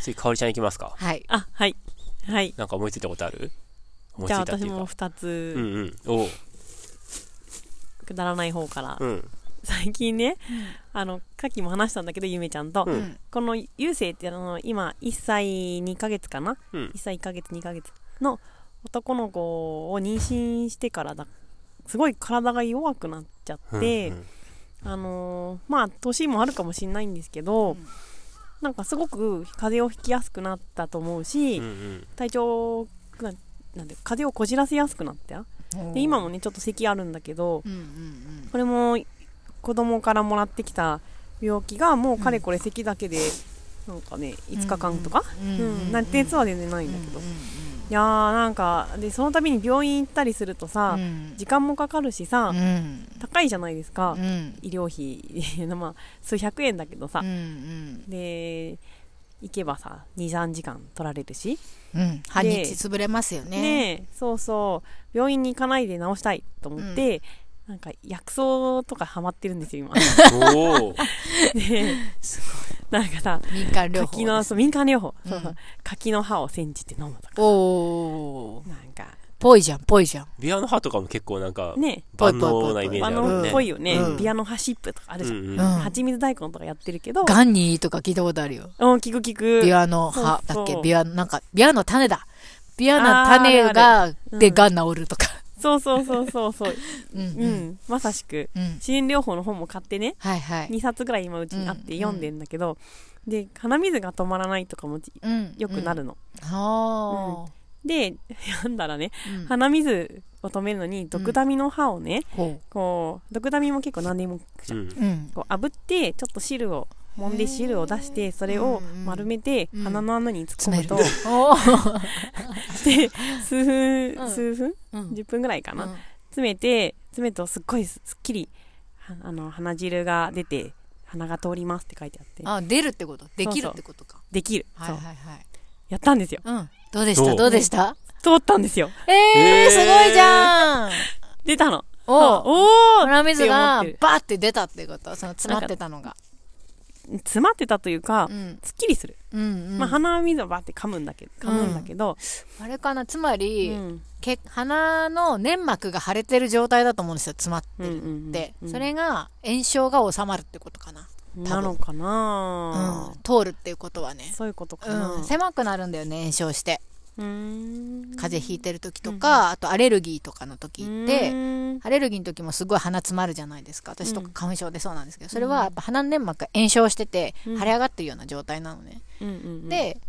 次、かおりちゃんいきますか。はい。あ、はい。はい。なんか思いついたことある？思いつじゃあいたっていうか。私も二うんつ、うん。おう。くだらない方から。うん。最近ね、あの、さっきも話したんだけど、ゆめちゃんと、うんこのゆうせいってあの、今、1歳2ヶ月かな？うん ?1 歳1ヶ月2ヶ月の男の子を妊娠してからだ、すごい体が弱くなっちゃって、うんあのーまあ、年もあるかもしれないんですけど、なんかすごく風邪をひきやすくなったと思うし、うんうん。体調が、なんで、風邪をこじらせやすくなったよ。で、今もね、ちょっと咳あるんだけど、うんうんこれも子供からもらってきた病気がもうかれこれ咳だけで、なんかね、5日間とか、うんうんなん熱は全然ないんだけど、うんいやーなんかでその度に病院行ったりするとさ、うん。時間もかかるしさ、うん。高いじゃないですか、うん。医療費。まあ数百円だけどさ、うんで行けばさ23時間取られるし。うん。半日潰れますよね。ねえそうそう。病院に行かないで治したいと思って、なんか薬草とかハマってるんですよ今。おお。でなんかさ民間療法柿のそう民間療法、そうそう。柿の葉を煎じて飲むとか。おおなんか。ぽいじゃんぽいじゃん。ビアの葉とかも結構なんか、ね。万能なイメージああるよね。のっぽいよね、うん。ビアの葉シップとかあるじゃん、うんうん。うん。蜂蜜大根とかやってるけど。ガンにいいとか聞いたことあるよ。うん聞く聞く。ビアの葉。だっけ？ビアなんかビアの種だ。ビアの種がでガン治るとかそうそうそうそうそう。うんう、うん。んまさしく。うん。自然療法の本も買ってね。はいはい。2冊ぐらい今うちにあってうん読んでんだけど、で鼻水が止まらないとかもうんよくなるの、はで 読んだらね。あうん。鼻水を止めるのに毒ダミの葉をね、ほこう毒ダミも結構何でもじゃん、うんううん。こう炙ってちょっと汁を揉んで汁を出してそれを丸めてうん。鼻の穴に突っ込むと、で数分、うん。数分？うん。10分ぐらいかな、うん。詰めて詰めるとすっごいすっきりはあの鼻汁が出て鼻が通りますって書いてあって。あ出るってこと？できるってことか。できる、はいはいそう。はいやったんですよ。うん。どうでした？どうでした？通ったんですよ。ええー。ーすごいじゃん。出たの。おおお鼻水がバーって出たってこと？その詰まってたのが詰まってたというか、うん。すっきりする、うんうん。まあ鼻水をバーって噛むんだけど噛むんだけど、あれかな。つまうりん。け鼻の粘膜が腫れてる状態だと思うんですよ詰まってうんうんるうんってうん。それが炎症が収まるってことかな。なのかなうん、通るっていうことはね、そういうことかな、うん、狭くなるんだよね炎症して風邪ひいてる時とか、あとアレルギーとかの時って、アレルギーの時もすごい鼻詰まるじゃないですか。私とかうん。花粉症でそうなんですけど、それはやっぱ鼻の粘膜が炎症してて、うん。腫れ上がってるような状態なのね、で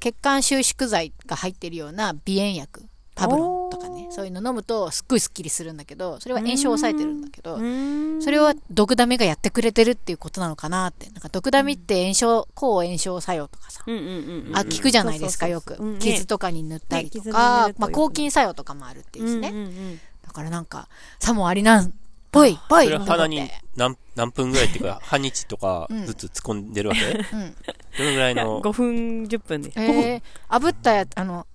血管収縮剤が入ってるような鼻炎薬パブロンとかねそういうの飲むとすっごいスッキリするんだけどそれは炎症を抑えてるんだけどそれは毒ダミがやってくれてるっていうことなのかなって。なんか毒ダミって炎症抗炎症作用とかさ。うんうんうんうんあ聞くじゃないですかよく。傷とかに塗ったりとかまあ抗菌作用とかもあるっていうしね。うんうんうんだからなんかさもありなんぽいぽいって。鼻に何何分ぐらいっていうか、半日とかうんずつ突っ込んでるわけ？うん。どのぐらいの？5分10分で。えー、炙ったやあの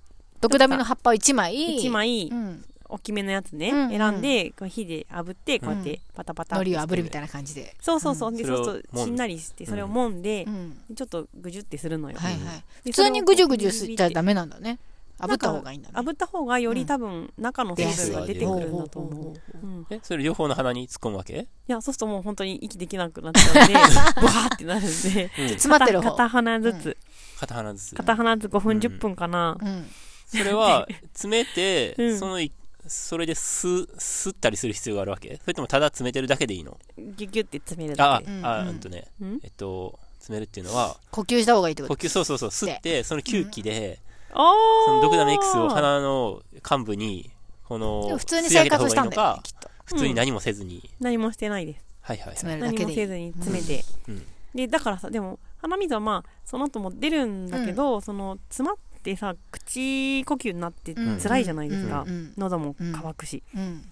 毒ダミの葉っぱを1枚。1枚うん、大きめのやつね、うん選んでこう火で炙ってこうやってパタパタ海苔を炙るみいたいな感じで、そうそうそう、でそれをそうする揉んとしんなりしてそれを揉んでう、ん、ちょっとぐじゅってするのよ、はいはい。で普通にぐじゅぐじゅそれをしたらダメなんだね。炙った方がいいんだね。炙った方がより多分中の成分が出てくるんだと思う、うん、いえ、それ両方の鼻に突っ込むわけ？やそうするともう本当に息できなくなっちゃうんで ブワーってなるんで。うん。詰まってる方。片片鼻ずつ、片鼻ずつ。片鼻ずつ5分うん10分かな、うんそれは、詰めてう、ん。そのい、それで吸、吸ったりする必要があるわけ？それともただ詰めてるだけでいいの？ギュギュって詰めるあだけ、うん。あ、うんうんとね、うん。えっと、詰めるっていうのは、呼吸した方がいいってこと呼吸、そうそうそう、吸って、その吸気で、あそのドクダミ X をー鼻の幹部に、この、普通に吸い上げた生活したん方がいいのか、普通に何もせずに、何もしてないです。はいはいはい。詰めるだ何もせずに詰めて、うん。でだからさでも鼻水はまあその後も出るんだけど、その詰まってさ口呼吸になってうん。辛いじゃないですか、うんうん喉も乾くし、うん。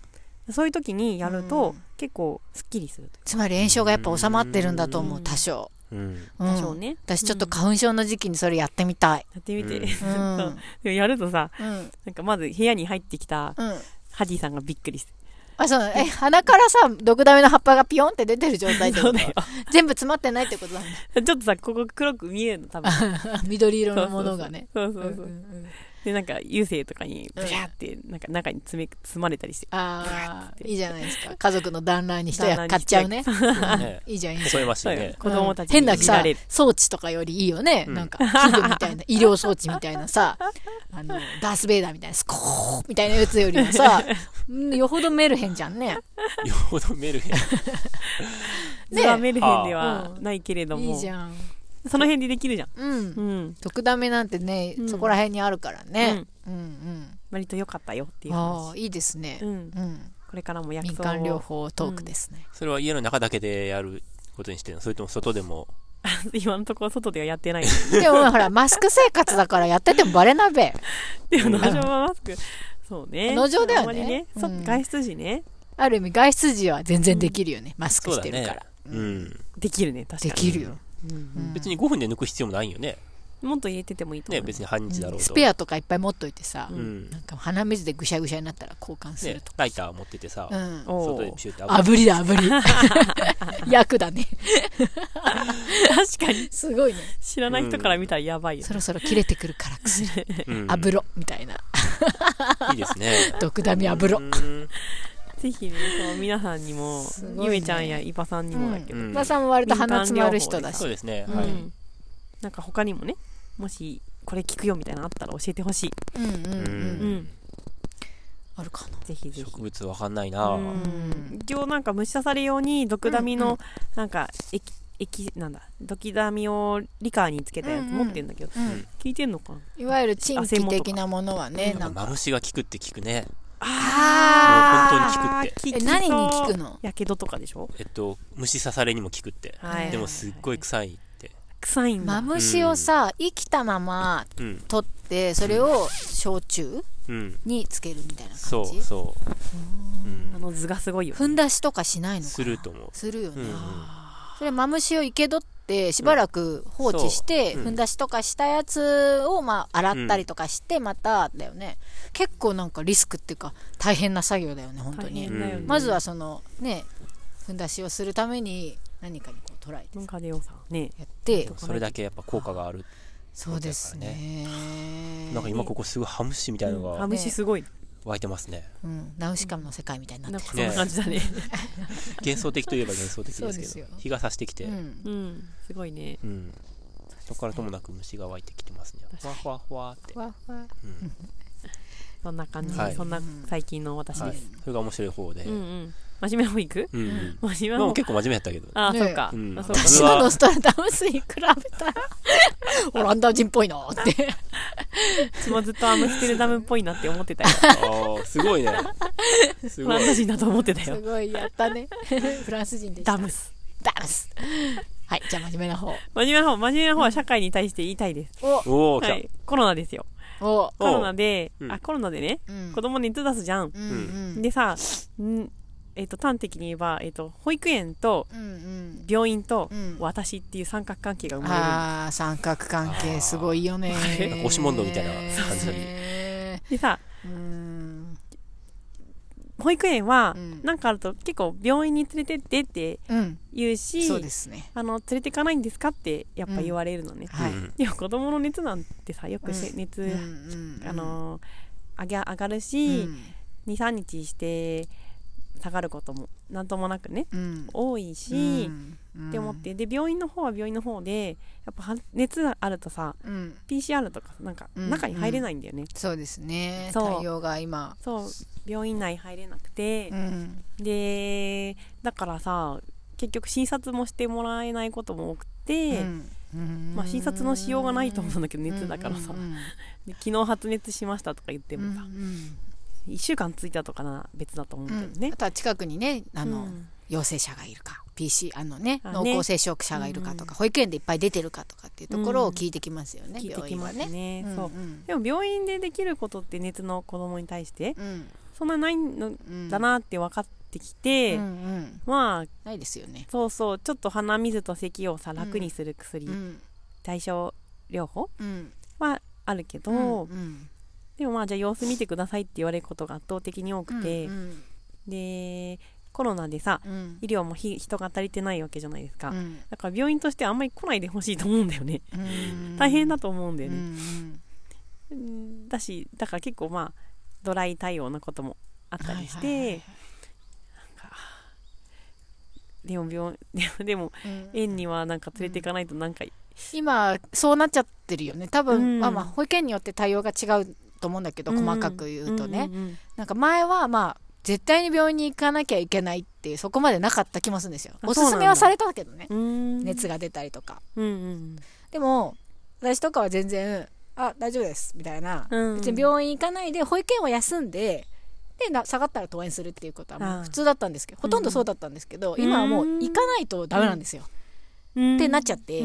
そういう時にやると、うん。結構すっきりするつまり炎症がやっぱ収まってるんだと思ううん。多少、うん。うん。多少ね、私ちょっと花粉症の時期にそれやってみたい、やってみて、でもやるとさうん。なんかまず部屋に入ってきたうん。ハディさんがびっくりしてあ、そうえ、鼻からさ、毒ダミの葉っぱがピヨンって出てる状態ってこと？そうだよ。全部詰まってないってことだね。ちょっとさ、ここ黒く見えるの、多分。緑色のものがね。そうそうそう。うんうんうんで、なんか、油性とかに、ブシャーって、なんか中に詰め、積まれたりして。ああ、いいじゃないですか。家族の団らんに一役買っちゃうね。ね いいじゃん、いいじ微ゃん。そう笑ましいね。よ子供たちに変なさ見られる。装置とかよりいいよね、うんなんか器具みたいな医療装置みたいなさあのダース・ベイダーみたいなスコーみたいなやつよりもさうんよほどメルヘンじゃんねよほどメルヘン。図はメルヘンでははあないけれども。いいじゃんその辺でできるじゃん。うんうん。特ダメなんてね、うんそこら辺にあるからね、うん、うん割と良かったよっていうああ話。いいですね、う。うんん、これからも薬民草を間療法トークですね、それは家の中だけでやることにしてるの？それとも外でも？今のところ外ではやってない。でもほらマスク生活だからやっててもバレなべ でも、農場はマスク。そうね。農場だよねあんまりね。そうん外出時ね。ある意味外出時は全然できるよね、マスクしてるから、。うん。できるね、確かに。できるよ、うんうん別に5分で抜く必要もないよね。もっと入れててもいいと思う。ね、別に半日だろうと。スペアとかいっぱい持っといてさ、うん。なんか鼻水でぐしゃぐしゃになったら交換すねると、ライター持っててさ、うんお外でシュって炙りだ炙り 役だね確かに。すごいね知らない人から見たらやばいよそ。ろそろ切れてくるから薬うん油ろみたいないいですね。毒ダミ油ろうんぜひね、そう、皆さんにもすごいね、ゆめちゃんやイパさんにもだけど、うん。おばさんも割と鼻詰まる人だし。そうですね。うん。はい。うんなんか他にもね、もしこれ聞くよみたいなのあったら教えてほしい。うんうんうん、ううん。ん。あるかな。ぜひぜひ。植物わかんないな。うん。一応なんか虫刺され用に毒ダミうんうん。のなんか液液なんだ毒ダミをリカーにつけたやつ持ってんだけど、うん。聞いてんのかな？いわゆるチンキ的なものはねななんかマルシが効くって聞くね。あもう本当に効くってえ何に効くの？やけどとかでしょ？えっと、虫刺されにも効くって。はいでもすっごい臭いって。臭いんだマムシをさ生きたままうん。取ってそれを焼酎うん。につけるみたいなそ感じ？うそう。うん。あの図がすごいよふんだしとかしないのかな？すると思う。するよね、うんうん。それマムシを生け取ってしばらく放置して、ふんだしとかしたやつをまあ洗ったりとかしてまただよね、結構なんかリスクっていうか大変な作業だよね本当大に、ね、うんまずはそのねふんだしをするために何かにこう捉えて文化でよさねやって。それだけやっぱ効果がある。そうですね。なんか今ここすぐハムシみたいなのハがムシすごい、湧いてますね。うん、ナウシカムの世界みたいになってる。なんかそんな感じだね。幻想的といえば幻想的ですけど、日が差してきて、ううん。うん。すごいね。そこからともなく虫が湧いてきてますね。ふわふわふわって。ふわふわ。うん。そんな感じ、はい。そんな最近の私はい。です、。それが面白い方で。うんううんん真面目な方行く？うん。真面目な方。まあ結構真面目やったけど。ああ、ねそうか、うん。あそうか。私のノストラダムスに比べたら。オランダ人っぽいなって。私もずっとアムステルダムっぽいなって思ってたよ。ああ、すごいね。すごい。フラン。ス人だと思ってたすよごいやったね。フランス人でした。ダムス。ダムス。はいじゃあ真面目な方。真面目な方真面目な方は社会に対して言いたいです、お。おお、来た。はい、コロナですよ。お。おコロナで、う。ん。あコロナでね。うん。子供熱出すじゃん、うんうん。でさんえっ、と端的に言えば、えっと保育園とうんうん。病院とうん。私っていう三角関係が生まれる。ああ三角関係すごいよね。なんか押し問答みたいな感じ。ねでさうん。保育園はうん。なんかあると結構病院に連れてってってうん。言うしそうですね。あの連れてかないんですかってやっぱ言われるのね、はい。うんでも子供の熱なんてさよくせ、うん。熱、うんうんあの上げ上がるうし、ん23日して下がることもなんともなくねうん。多いし、うん。って思ってで病院の方は病院の方でやっぱは熱があるとさうん。PCR とかなんかうん。中に入れないんだよね、そうですね。そう。対応が今。そう。病院内入れなくて。う、ん。でだからさ結局診察もしてもらえないことも多くて、うん。まあ、診察のしようがないと思うんだけど熱だからさ、うん。うん。で昨日発熱しましたとか言ってうんもさ、うん1週間ついたとかなら別だと思うけどね。あ、とは近くにねあの、うん。陽性者がいるか。PC あのねあね。濃厚接触者がいるかとか、うん。保育園でいっぱい出てるかとかっていうところを聞いてきますよね、聞いてきます病ねね。そう。うんでも病院でできることって熱の子供に対してうん。そんなないのうんだなって分かってきて、うんうん。まあないですよね、そうそうちょっと鼻水と咳をさ楽にする薬、うん。対症療法うん。はあるけど、うんうんでもまあじゃあ様子見てくださいって言われることが圧倒的に多くて、うんでコロナでさうん。医療もひ人が足りてないわけじゃないですか、うん。だから病院としてあんまり来ないでほしいと思うんだよね。うん。大変だと思うんだようね、んうん。だしだから結構まあドライ対応なこともあったりして、はいはいはい。でも病 でも園にはなんか連れていかないとなんか、今そうなっちゃってるよね。多分、うん。まあまあ保育園によって対応が違うと思うんだけど、うん。細かく言うとね、んんなんか前はまあ絶対に病院に行かなきゃいけないっていうそこまでなかった気もするんですよ。あおすすめはされたけどね。うん。うん熱が出たりとか。うんうんでも私とかは全然あ大丈夫ですみたいな、うん。別に病院行かないで保育園は休んででな下がったら登園するっていうことはもう普通だったんですけどほとんどそうだったんですけど、うん。今はもう行かないとダメなんですよ、うんってなっちゃって。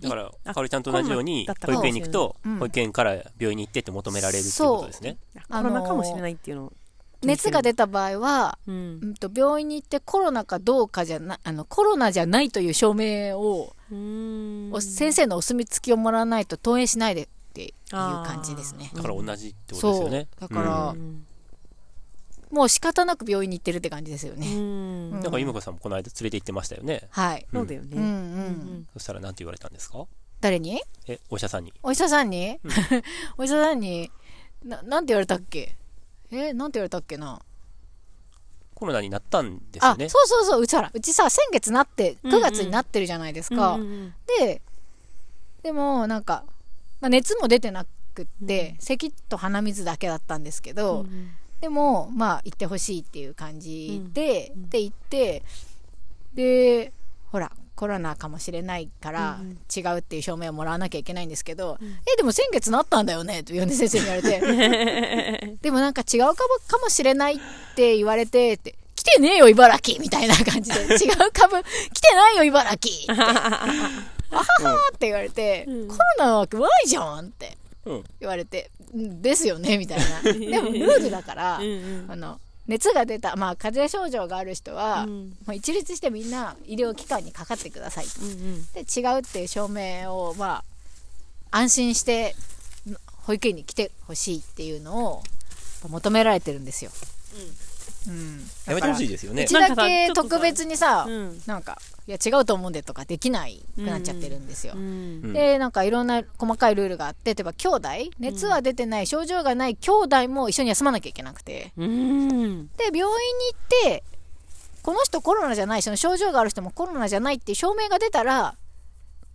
だから、あかおりちゃんと同じように保育園に行くとうん、保育園から病院に行ってって求められるっていうことですね。コロナかもしれないっていうの。を熱が出た場合は、うん。うん、と病院に行ってコロナかどうかじゃなあのコロナじゃないという証明を、うん。お先生のお墨付きをもらわないと登園しないでっていう感じですね。だから同じってことですよね。そう。だからうんもう仕方なく病院に行ってるって感じですようね、ん。だから、ゆめこさんもこの間連れて行ってましたよね。はい、そうだよね。うんうんうん。そしたら何て言われたんですか？誰に？え、お医者さんに。お医者さんに、お医者さんに？ななんて言われたっけ？えなんて言われたっけな？コロナになったんですよあね。そうそうそう。うちほらうちさ先月なってうんうん。9月になってるじゃないですか、うんうんででもなんか、まあ、熱も出てなくって、咳と鼻水だけだったんですけど、うんでもまあ行ってほしいっていう感じで、うん。で行ってでほらコロナかもしれないからうん違うっていう証明をもらわなきゃいけないんですけど、えでも先月なったんだよねと米先生に言われて。でもなんか違うかもかもしれないって言われてって来てねえよ茨城みたいな感じで。違う株来てないよ茨城って。あははって言われて、うん。コロナは怖いじゃんって。うん。言われてうんですよねみたいな。でもルールだからうんうん。あの熱が出た、まあ、風邪症状がある人は、うん。まあ、一律してみんな医療機関にかかってくださいうん。で違うっていう証明を、まあ、安心して保育園に来てほしいっていうのを求められてるんですよ。うんやめてほしいですよね。うち。だけ特別にさ、うん。なんかいや違うと思うんでとかできないくなっちゃってるんですよ。うん。うん。でなんかいろんな細かいルールがあって例えば兄弟熱は出てない、症状がない兄弟も一緒に休まなきゃいけなくて。うん。で病院に行ってこの人コロナじゃないその症状がある人もコロナじゃないっていう証明が出たら、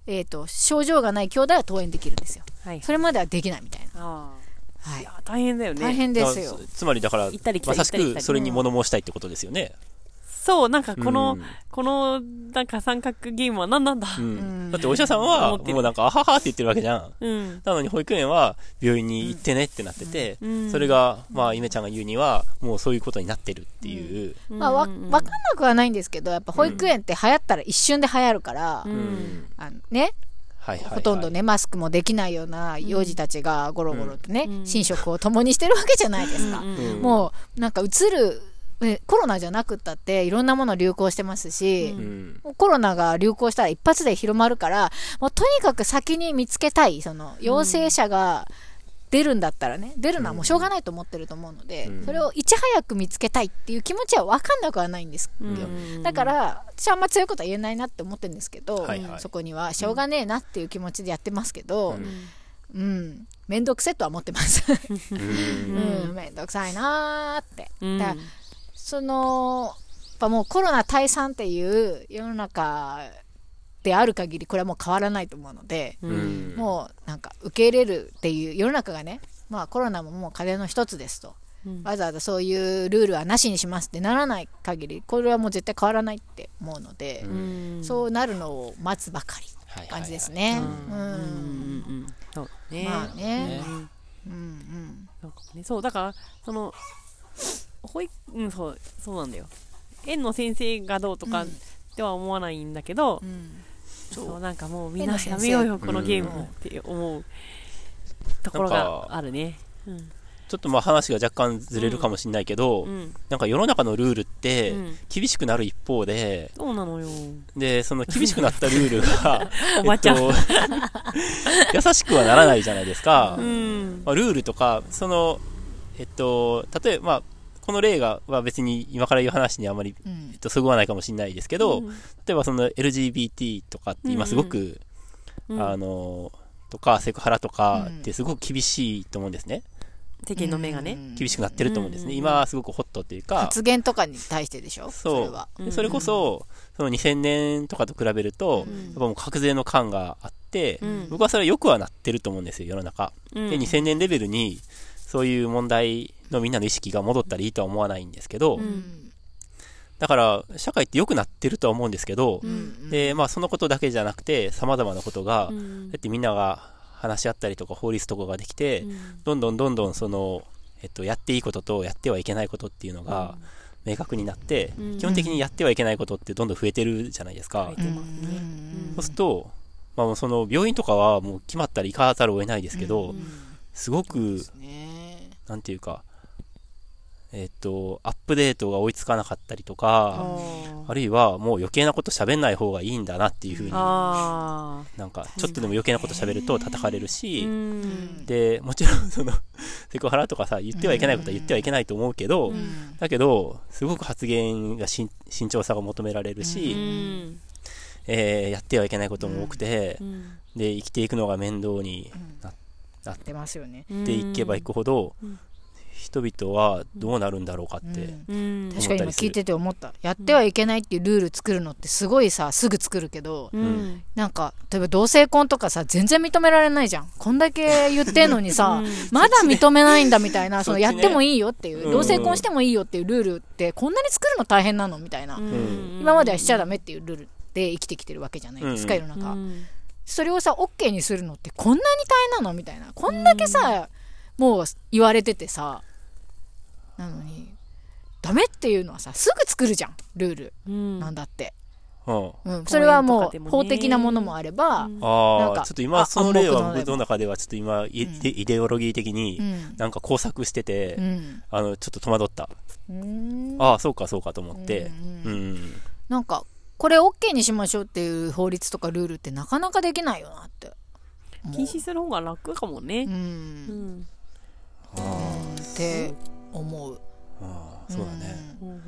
えー、と症状がない兄弟は登園できるんですよ。はいそれまではできないみたいな、あはい。あいや大変だよね。大変ですよ。だつまりだから、行ったり来たまさしり行ったり。来たりくそれに物申したいってことですよね。そうなんかこの、うん。このなんか三角ゲームは何なんだ？ううん。ん。だってお医者さんは、思ってる。もうなんか、あははって言ってるわけじゃん。うん。なのに保育園は病院に行ってねってなってて、うん。それが、まあ、ゆめちゃんが言うには、もうそういうことになってるっていう。まあ、わうん分かんなくはないんですけどやっぱ保育園って流行ったら一瞬で流行るから、うん。うん。あのねはいはいはい。ほとんどねマスクもできないような幼児たちがゴロゴロとね、うん。寝食を共にしてるわけじゃないですか、うんうんもうなんかうつるえコロナじゃなくったっていろんなもの流行してますし、うん。コロナが流行したら一発で広まるからもうとにかく先に見つけたいその陽性者が出るんだったらね出るのはもうしょうがないと思ってると思うので、うん。それをいち早く見つけたいっていう気持ちは分かんなくはないんですよ、うん。だから私はあんま強いことは言えないなって思ってるんですけど、はいはい。そこにはしょうがねえなっていう気持ちでやってますけど、うん。うん、面倒くせえとは思ってます。うん。うん、面倒くさいなーって。うん。だからその、やっぱもうコロナ退散っていう世の中である限り、これはもう変わらないと思うので、うん。もうなんか受け入れるっていう世の中がね、まあコロナももう風邪の一つですと。うん。わざわざそういうルールはなしにしますってならない限り、これはもう絶対変わらないって思うので、うん。そうなるのを待つばかり感じですね。まあねねうんうんうんそうかもね。そうだからその保育うんそうそうなんだよ。園の先生がどうとかうん。では思わないんだけど、うんそう。なんかもうみんなやめようよこのゲームうんって思うところなんかがあるね。うん。ちょっとまあ話が若干ずれるかもしれないけど、うん。なんか世の中のルールってうん。厳しくなる一方で、そうなのよ。で、その厳しくなったルールが、おばちゃんえっと 優しくはならないじゃないですか。うん。まあ、ルールとか、その、えっと、例えば、まあ、この例がは別に今から言う話にあまり、うん。えっと、そぐわないかもしれないですけど、うん。例えばその LGBT とかって今すごく、うんあのとかセクハラとかうん。ってすごく厳しいと思うんですね、世間の目がね。厳しくなってると思うんですね、うん今はすごくホットっていうか発言とかに対してでしょ？そそうれは。でそれこそその2000年とかと比べると、うんやっぱもう格税の感があって、うん。僕はそれはよくはなってると思うんですよ世の中、うん。で2000年レベルにそういう問題のみんなの意識が戻ったらいいとは思わないんですけど、うん。だから社会って良くなってるとは思うんですけど、うんでまあそのことだけじゃなくて様々なことが、うん。だってみんなが話し合ったりとか法律とかができて、どんどんどんどんその、えっと、やっていいこととやってはいけないことっていうのが明確になって、うん。基本的にやってはいけないことってどんどん増えてるじゃないですか。そうすると、まあ、もうその病院とかはもう決まったら行かざるを得ないですけど、うん。すごく、ね。なんていうか、えっと、アップデートが追いつかなかったりとあか、ー。あるいはもう余計なこと喋んない方がいいんだなっていうふうに、あなんかちょっとでも余計なこと喋ると叩かれるー。し、うん。で、もちろんその、セクハラとかさ、言ってはいけないことは言ってはいけないと思うけど、うん。だけど、すごく発言が慎重さが求められるし、うん。えーやってはいけないことも多くて、うん。で、生きていくのが面倒になっ出ますよね。ていけばいくほど、うん人々はどうなるんだろうかって、うんうん確かに今聞いてて思った。やってはいけないっていうルール作るのってすごいさ、すぐ作るけど、うんなんか、例えば同性婚とかさ、全然認められないじゃん。こんだけ言ってんのにさ、うん まだ認めないんだみたいな、そのやってもいいよっていう、うん同性婚してもいいよっていうルールって、こんなに作るの大変なのみたいな。うん今まではしちゃダメっていうルールで生きてきてるわけじゃないですか、うん世の中。うんそれをさ、OK にするのってこんなに大変なのみたいな。こんだけさ、もう言われててさ、なのに、ダメっていうのはさ、すぐ作るじゃん、ルール。うんなんだって。うんうん。それはもう、法的なものもあれば、うんなんかああ、ちょっと今、あその例は僕の中ではちょっと今、イうんデイデオロギー的にうん。なんか工作してて、うん。あの、ちょっと戸惑った。うんああ、そうかそうかと思って、ううんん。なんか、これ OK にしましょうっていう法律とかルールってなかなかできないよなって。禁止する方が楽かもねう。。うんんって思う。ああ、そうだね。うん。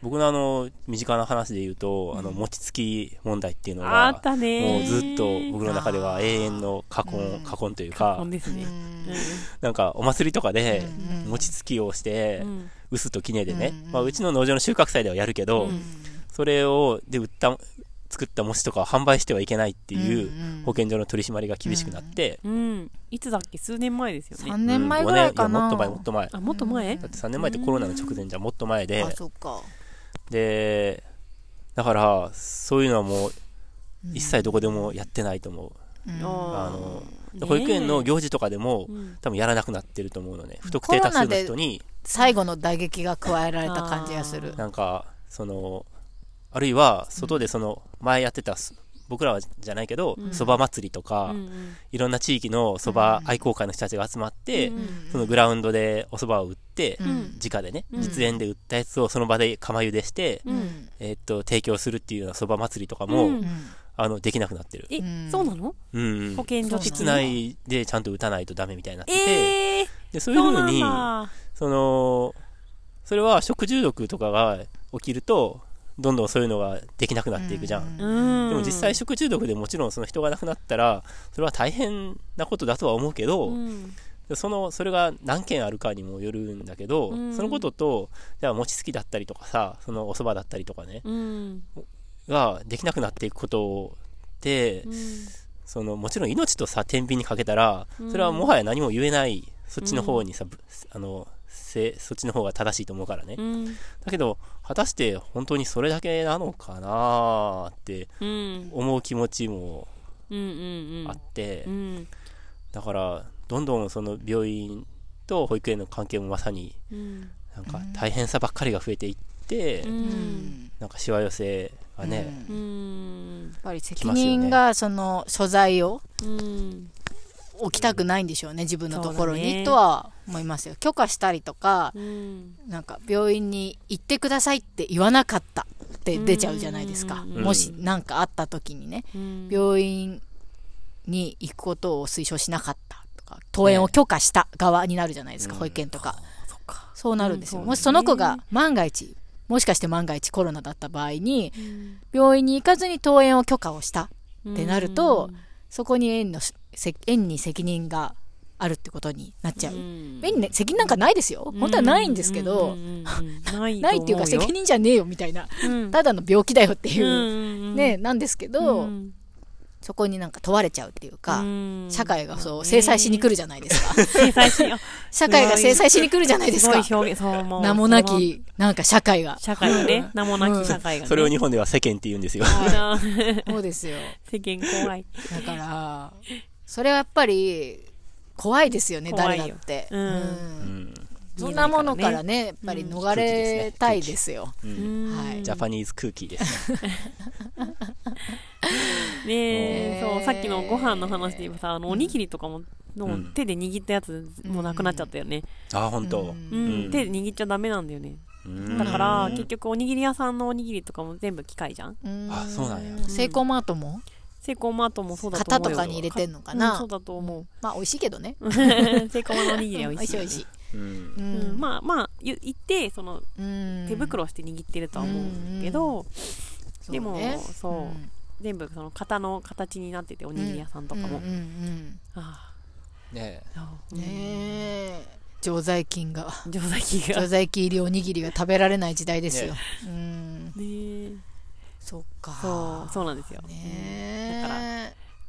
僕のあの、身近な話で言うと、あの、餅つき問題っていうのあっは、たね。もうずっと僕の中では永遠の過う根、ん。過根というか過言、ですね。なんかお祭りとかでうん。餅つきをしてう、ん。臼と杵でね。うん、まあうちの農場の収穫祭ではやるけどう、ん。それを、で売った、作った餅とかを販売してはいけないっていう保健所の取り締まりが厳しくなって、うん。いつだっけ？数年前ですよね。3年前ぐらいかな。うんもっと前、もっと前。あ、もっと前？だって3年前ってコロナの直前じゃんもっと前であ、、そっか。で、だから、そういうのはもう、一切どこでもやってないと思う。うんあの、保育園の行事とかでも、うん多分やらなくなってると思うのね。不特定多数の人に、最後の打撃が加えられた感じがする。なんか、その、あるいは、外でその、前やってた、僕らはじゃないけどう、ん。そば祭りとか、うんうん。いろんな地域のそば愛好会の人たちが集まって、うん。そのグラウンドでお蕎麦を売って、うん。直でね、うん。実演で売ったやつをその場で釜茹でして、ううん。ん。えーっと、提供するっていうようなそば祭りとかも、うん。あの、できなくなってる。えうん、そうなの？うん。保健所室内でちゃんと打たないとダメみたいになってて、ええでそういうふうに、だ。その、それは食中毒とかが起きると、どんどんそういうのができなくなっていくじゃん。うん。でも実際食中毒でもちろんその人が亡くなったら、それは大変なことだとは思うけど、うんその、それが何件あるかにもよるんだけど、うんそのことと、じゃあ餅つきだったりとかさ、そのお蕎麦だったりとかね、うん。ができなくなっていくことって、その、もちろん命とさ、天秤にかけたら、それはもはや何も言えない、そっちの方にさ、ぶあの、せそっちの方が正しいと思うからね。うん。だけど、果たして本当にそれだけなのかなーってうん。思う気持ちも。あって、うん。だから、どんどんその病院と保育園の関係もまさにうん。なんか大変さばっかりが増えていって、う。うんんなんかしわ寄せがね、うんうん。やっぱり責任がその所在をうん。置きたくないんでしょうね自分のところに、とは思いますよ。許可したりとかうん。なんか病院に行ってくださいって言わなかったって出ちゃうじゃないですか、うん。もし何かあった時にね。うん。病院に行くことを推奨しなかったとか登園を許可した側になるじゃないですか、うん。保育園とか、そっか。そうなるんですよ。うんもしその子が万が一、もしかして万が一コロナだった場合に、病院に行かずに登園を許可をしたってなると、そこに園のせ園に責任があるってことになっちゃう。園にね責任なんかないですよ。本当はないんですけど、ないないっていうか責任じゃねえよみたいな、任ただの病気だよっていう、うね、なんですけど、そこになんか問われちゃうっていうか、社会がそう、制裁しに来るじゃないですか。制裁し、あ 社会が制裁しに来るじゃないですか。すごい表現、そう。名もなき、なんか社会が。社会がね、名もなき社会がね。それを日本では世間って言うんですよ。はそうですよ。世間怖い。だから、それはやっぱり、怖いですよね、怖いよ。誰だって。うん。うん。そんなものからね、やっぱり逃れたいですよ。うん。はいジャパニーズ空気です。ねそう、さっきのご飯の話で言えばさ、あの、おにぎりとかも、のうん手で握ったやつ、もうなくなっちゃったよね。あ、本当。うん。うん、手で握っちゃダメなんだよね。うん。だから、結局おにぎり屋さんのおにぎりとかも全部機械じゃん。あそうなんや。セイコーマートも？セイコーマートもそうだと思うよ。型とかに入れてんのかうんなそうだと思う。まあ、美味しいけどね。セイコーマのおにぎりは美味しい。美味しいうん。まあまあ、ゆ言って、その、うん。手袋をして握ってるとは思うけど、そうでもね。そう。うん。全部その型の形になってて、おにぎり屋さんとかも。うんうんうん。あねあそう。ねえ。常在菌が。常在菌が。常在菌入りおにぎりが食べられない時代ですよ、うん。ねえそっか。そう、そうなんですよ。ねだから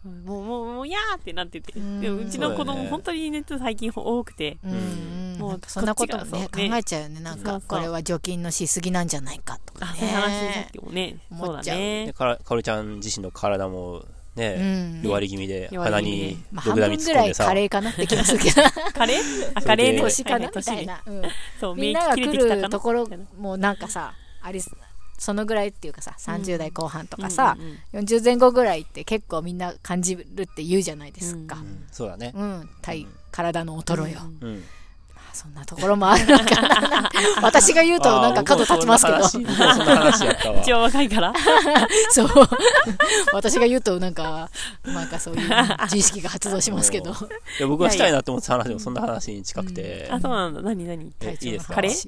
もう、もう、もう、やーってなってて。うん。でも、うちの子供、本当に熱最近多くて。うんうんもうそんなこともね考えちゃうよね。なんかこれは除菌のしすぎなんじゃないかとかあ、そういう話さねっきもね。そうだ思っちゃう。でね。かかおるちゃん自身の体もうね、ん。弱り気味で、鼻にまあ、半毒ダミ分ぐらい突っ込んでさ、カレーかなって気がするけど。カレー？カレーね年かなみたいな、うん。そう、みんなが来るところもなんかさありそのぐらいっていうかさ30代後半とかさ、うんうんうん。40前後ぐらいって結構みんな感じるって言うじゃないですか。ううん。そうだね。うん、体体の衰えを、うん。うん。あそんなところもあるのかな。私が言うとなんか角立ちますけど。一応 若いから。そう。私が言うとなんかなんかそういう自意識が発動しますけど。いや僕はしたいなと思ってた話でもそんな話に近くて。あ、そうなんだ。何何？えいいですか？カレー話